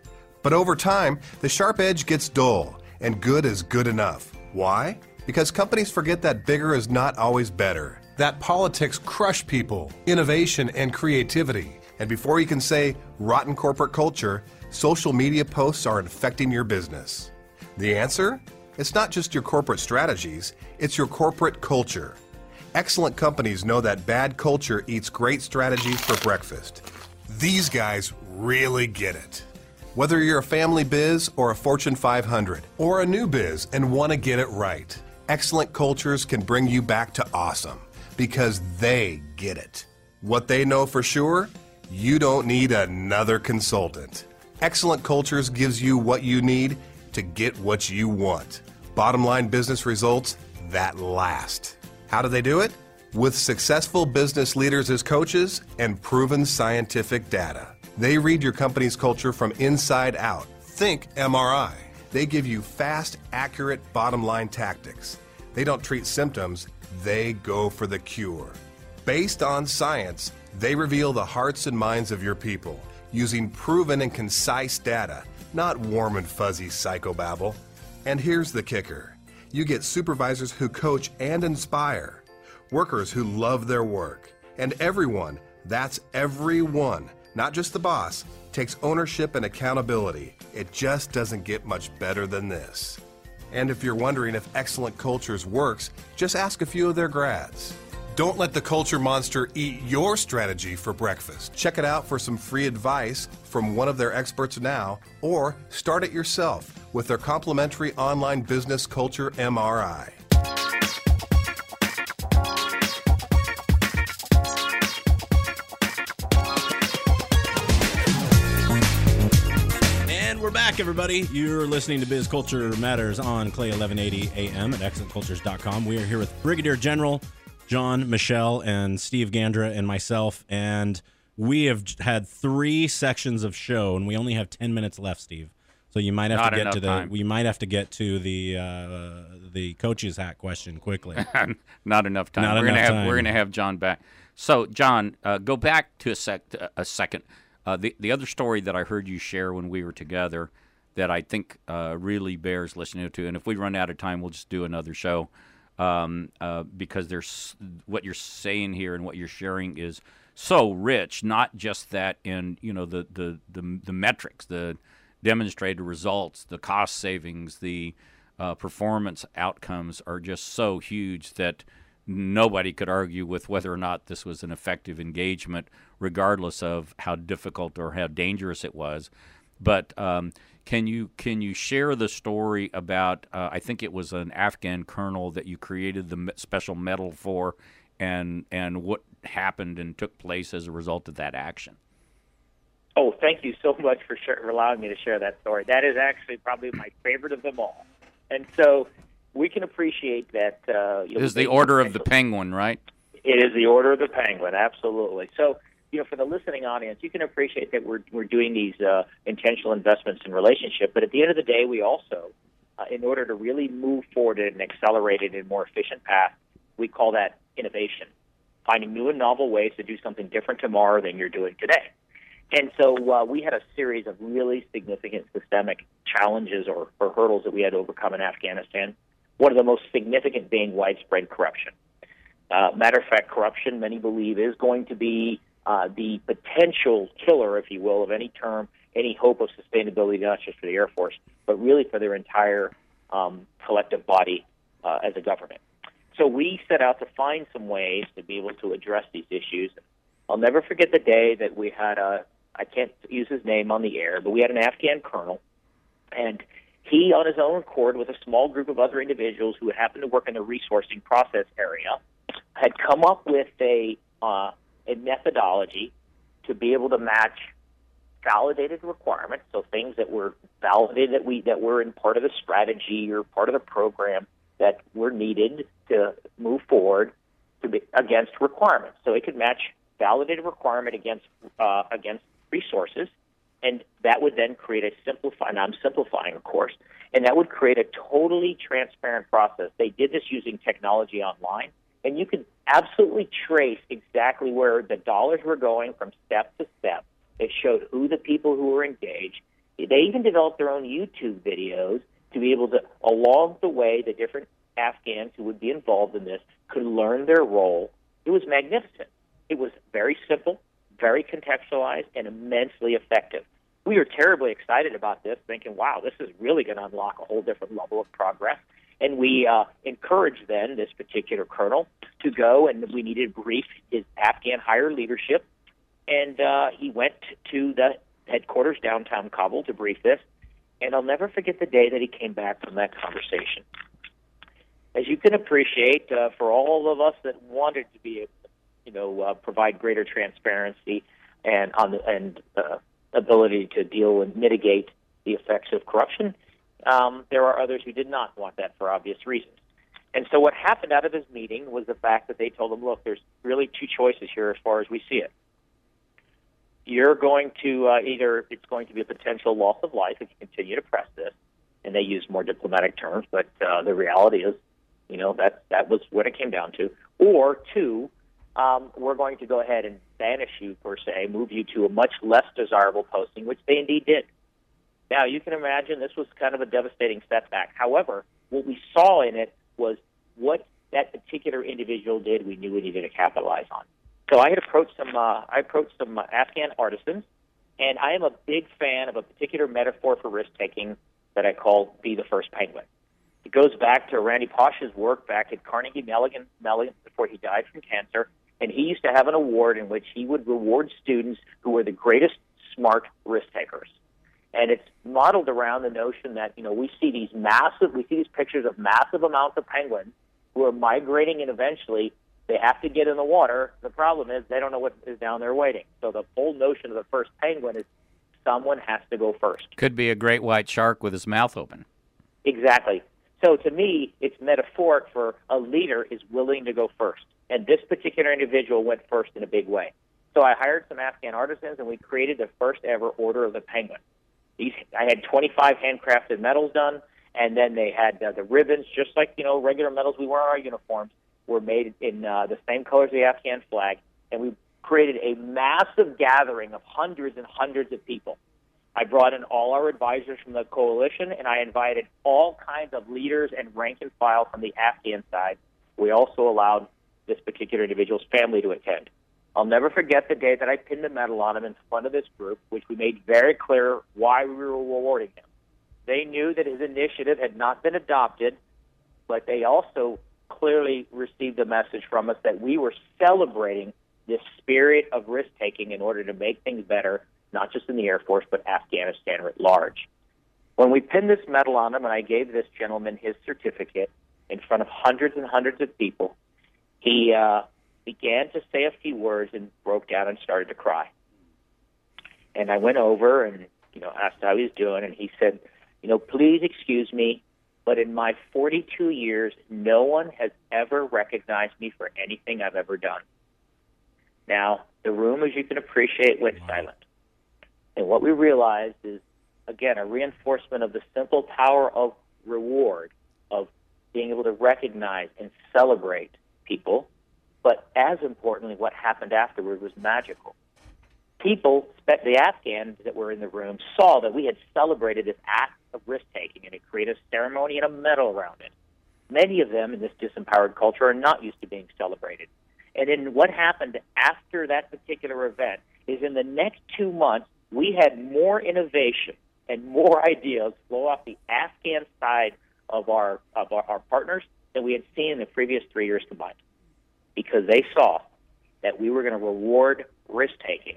But over time, the sharp edge gets dull, and good is good enough. Why? Because companies forget that bigger is not always better. That politics crush people, innovation, and creativity. And before you can say rotten corporate culture, social media posts are infecting your business. The answer? It's not just your corporate strategies, it's your corporate culture. Excellent companies know that bad culture eats great strategies for breakfast. These guys really get it. Whether you're a family biz or a Fortune 500 or a new biz and want to get it right, excellent cultures can bring you back to awesome because they get it. What they know for sure, you don't need another consultant. Excellent Cultures gives you what you need to get what you want. Bottom line business results that last. How do they do it? With successful business leaders as coaches and proven scientific data. They read your company's culture from inside out. Think MRI. They give you fast, accurate bottom line tactics. They don't treat symptoms, they go for the cure. Based on science, they reveal the hearts and minds of your people using proven and concise data, not warm and fuzzy psychobabble. And here's the kicker you get supervisors who coach and inspire, workers who love their work, and everyone that's everyone, not just the boss takes ownership and accountability. It just doesn't get much better than this. And if you're wondering if Excellent Cultures works, just ask a few of their grads. Don't let the culture monster eat your strategy for breakfast. Check it out for some free advice from one of their experts now, or start it yourself with their complimentary online business culture MRI. And we're back, everybody. You're listening to Biz Culture Matters on KLAY 1180 AM at excellentcultures.com. We are here with Brigadier General John Michel and Steve Gandra and myself, and we have had three sections of show, and we only have 10 minutes left, Steve. So you might have Not to get to the time. we might have to get to the uh, the coach's hat question quickly. Not enough time. Not we're gonna enough have we're gonna have John back. So John, uh, go back to a sec a second. Uh, the the other story that I heard you share when we were together that I think uh, really bears listening to, and if we run out of time, we'll just do another show um, uh, because there's what you're saying here and what you're sharing is so rich. Not just that in you know the the the, the metrics, the demonstrated results, the cost savings, the uh, performance outcomes are just so huge that nobody could argue with whether or not this was an effective engagement, regardless of how difficult or how dangerous it was. But um, can you can you share the story about? Uh, I think it was an Afghan colonel that you created the special medal for, and and what happened and took place as a result of that action. Oh, thank you so much for, for allowing me to share that story. That is actually probably my favorite of them all. And so we can appreciate that. Uh, you know, This is the Order of the Penguin, right? It is the Order of the Penguin, absolutely. So, you know, for the listening audience, you can appreciate that we're we're doing these uh, intentional investments in relationship. But at the end of the day, we also, uh, in order to really move forward at an accelerated and more efficient path, we call that innovation, finding new and novel ways to do something different tomorrow than you're doing today. And so uh, we had a series of really significant systemic challenges or, or hurdles that we had to overcome in Afghanistan. One of the most significant being widespread corruption. Uh, matter of fact, corruption, many believe, is going to be uh, the potential killer, if you will, of any term, any hope of sustainability, not just for the Air Force, but really for their entire um, collective body uh, as a government. So we set out to find some ways to be able to address these issues. I'll never forget the day that we had a, I can't use his name on the air, but we had an Afghan colonel, and he, on his own accord, with a small group of other individuals who happened to work in the resourcing process area, had come up with a uh, a methodology to be able to match validated requirements, so things that were validated that we that were in part of the strategy or part of the program that were needed to move forward to be against requirements. So it could match validated requirement against uh, against resources, and that would then create a simplified. And I'm simplifying, of course, and that would create a totally transparent process. They did this using technology online, and you could absolutely trace exactly where the dollars were going from step to step. It showed who the people who were engaged. They even developed their own YouTube videos to be able to, along the way, the different Afghans who would be involved in this could learn their role. It was magnificent. It was very simple, very contextualized, and immensely effective. We were terribly excited about this, thinking, wow, this is really going to unlock a whole different level of progress. And we uh, encouraged then this particular colonel to go, and we needed to brief his Afghan higher leadership. And uh, he went to the headquarters downtown Kabul to brief this. And I'll never forget the day that he came back from that conversation. As you can appreciate, uh, for all of us that wanted to be, able to, you know, uh, provide greater transparency and on the, and uh, ability to deal and mitigate the effects of corruption, Um, there are others who did not want that for obvious reasons. And so what happened out of this meeting was the fact that they told them, look, there's really two choices here as far as we see it. You're going to uh, either it's going to be a potential loss of life if you continue to press this, and they use more diplomatic terms, but uh, the reality is, you know, that that was what it came down to. Or two, um, we're going to go ahead and banish you per se, move you to a much less desirable posting, which they indeed did. Now you can imagine this was kind of a devastating setback. However, what we saw in it was what that particular individual did. We knew we needed to capitalize on. So I had approached some. Uh, I approached some uh, Afghan artisans, and I am a big fan of a particular metaphor for risk taking that I call "Be the First Penguin." It goes back to Randy Pausch's work back at Carnegie Mellon, Mellon before he died from cancer, and he used to have an award in which he would reward students who were the greatest smart risk takers. And it's modeled around the notion that you know we see these massive, we see these pictures of massive amounts of penguins who are migrating, and eventually they have to get in the water. The problem is they don't know what is down there waiting. So the whole notion of the first penguin is someone has to go first. Could be a great white shark with his mouth open. Exactly. So to me, it's metaphoric for a leader is willing to go first. And this particular individual went first in a big way. So I hired some Afghan artisans and we created the first ever Order of the Penguin. These, I had 25 handcrafted medals done, and then they had uh, the ribbons, just like you know regular medals we wear on our uniforms were made in uh, the same colors as the Afghan flag, and we created a massive gathering of hundreds and hundreds of people. I brought in all our advisors from the coalition, and I invited all kinds of leaders and rank and file from the Afghan side. We also allowed this particular individual's family to attend. I'll never forget the day that I pinned the medal on him in front of this group, which we made very clear why we were rewarding him. They knew that his initiative had not been adopted, but they also clearly received a message from us that we were celebrating this spirit of risk taking in order to make things better, not just in the Air Force, but Afghanistan at large. When we pinned this medal on him and I gave this gentleman his certificate in front of hundreds and hundreds of people, he uh, began to say a few words and broke down and started to cry. And I went over and you know asked how he was doing, and he said, "You know, please excuse me, but in my 42 years, no one has ever recognized me for anything I've ever done." Now, the room, as you can appreciate, went silent. And what we realized is, again, a reinforcement of the simple power of reward, of being able to recognize and celebrate people. But as importantly, what happened afterward was magical. People, the Afghans that were in the room, saw that we had celebrated this act of risk taking and it created a ceremony and a medal around it. Many of them in this disempowered culture are not used to being celebrated. And then what happened after that particular event is in the next two months, we had more innovation and more ideas flow off the Afghan side of our of our, our partners than we had seen in the previous three years combined, because they saw that we were going to reward risk taking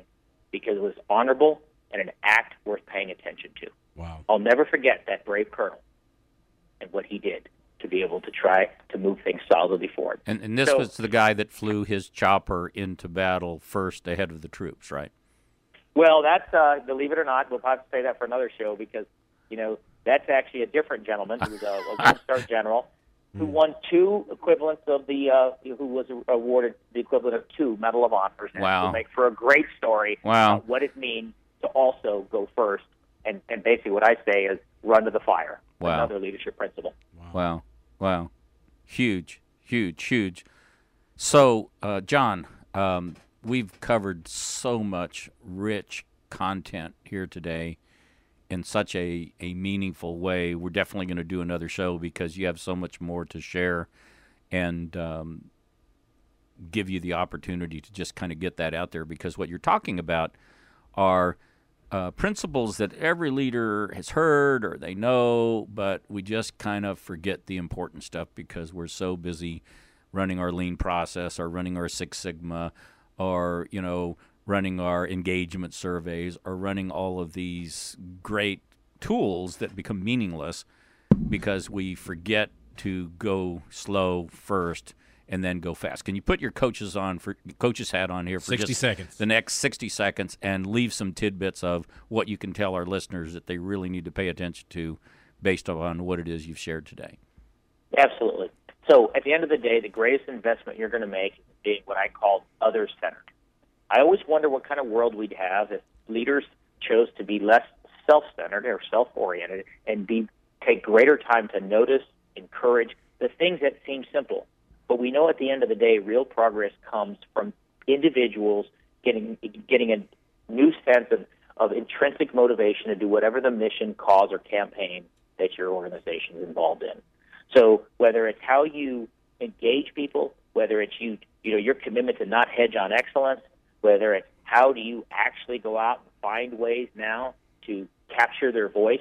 because it was honorable and an act worth paying attention to. Wow. I'll never forget that brave colonel and what he did to be able to try to move things solidly forward. And, and this So- was the guy that flew his chopper into battle first ahead of the troops, right? Well, that's uh, believe it or not, we'll have to say that for another show because you know that's actually a different gentleman who's a, a one-star general who won two equivalents of the uh, who was awarded the equivalent of two Medal of Honors. And Wow. it'll make for a great story. Wow. about what it means to also go first, and and basically what I say is run to the fire. Wow. Another leadership principle. Wow. Wow. Huge, huge, huge. So, uh, John, um, we've covered so much rich content here today in such a, a meaningful way. We're definitely going to do another show because you have so much more to share and um, give you the opportunity to just kind of get that out there because what you're talking about are uh, principles that every leader has heard or they know, but we just kind of forget the important stuff because we're so busy running our lean process or running our Six Sigma or, you know, running our engagement surveys or running all of these great tools that become meaningless because we forget to go slow first and then go fast. Can you put your coaches on for coach's hat on here for 60 just seconds. the next 60 seconds and leave some tidbits of what you can tell our listeners that they really need to pay attention to based on what it is you've shared today. Absolutely. So at the end of the day, the greatest investment you're going to make is being what I call other centered. I always wonder what kind of world we'd have if leaders chose to be less self centered or self oriented and be take greater time to notice, encourage the things that seem simple. But we know at the end of the day, real progress comes from individuals getting getting a new sense of, of intrinsic motivation to do whatever the mission, cause, or campaign that your organization is involved in. So whether it's how you engage people, whether it's you you know your commitment to not hedge on excellence, whether it's how do you actually go out and find ways now to capture their voice,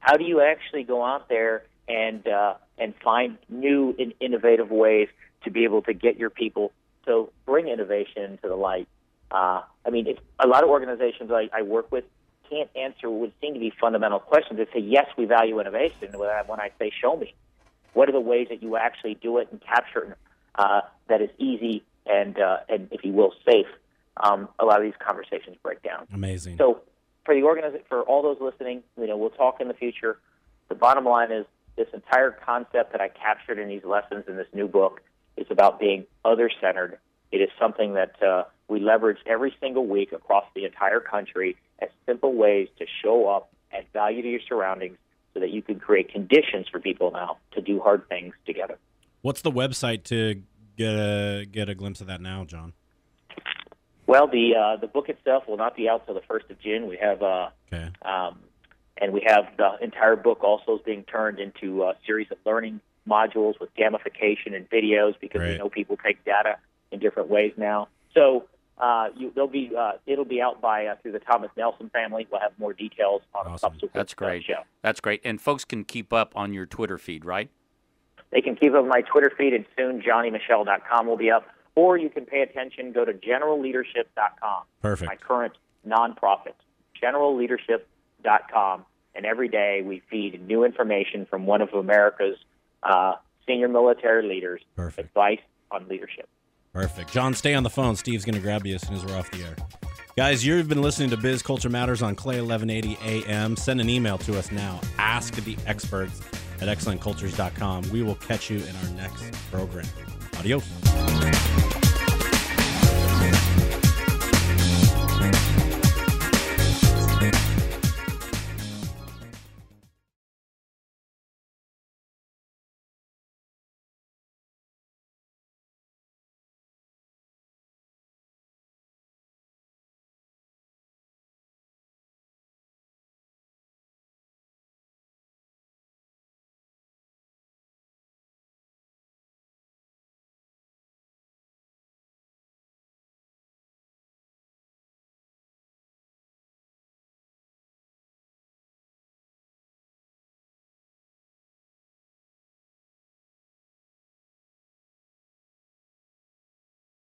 how do you actually go out there and uh, and find new and innovative ways to be able to get your people to bring innovation to the light. Uh, I mean, if a lot of organizations I, I work with can't answer what would seem to be fundamental questions. They say, yes, we value innovation. When I say, show me, what are the ways that you actually do it and capture it uh, that is easy and, uh, and, if you will, safe? Um, a lot of these conversations break down. Amazing. So for the organiz- for all those listening, you know, we'll talk in the future. The bottom line is this entire concept that I captured in these lessons in this new book is about being other centered. It is something that uh, we leverage every single week across the entire country as simple ways to show up, add value to your surroundings, so that you can create conditions for people now to do hard things together. What's the website to get a get a glimpse of that now, John? Well, the uh, the book itself will not be out till the first of June. We have uh, okay. um, and we have the entire book also is being turned into a series of learning modules with gamification and videos because Right. we know people take data in different ways now. So uh, you, they'll be uh, it'll be out by uh, through the Thomas Nelson family. We'll have more details on a Awesome. subsequent That's uh, great. show. That's great. And folks can keep up on your Twitter feed, right? They can keep up on my Twitter feed, and soon JohnnyMichelle.com will be up. Or you can pay attention. Go to GeneralLeadership.com. Perfect. My current nonprofit, GeneralLeadership.com, and every day we feed new information from one of America's uh, senior military leaders. Perfect. Advice on leadership. Perfect. John, stay on the phone. Steve's going to grab you as soon as we're off the air. Guys, you've been listening to Biz Culture Matters on KLAY 1180 AM. Send an email to us now. Ask the experts at excellentcultures.com. We will catch you in our next program. Adios.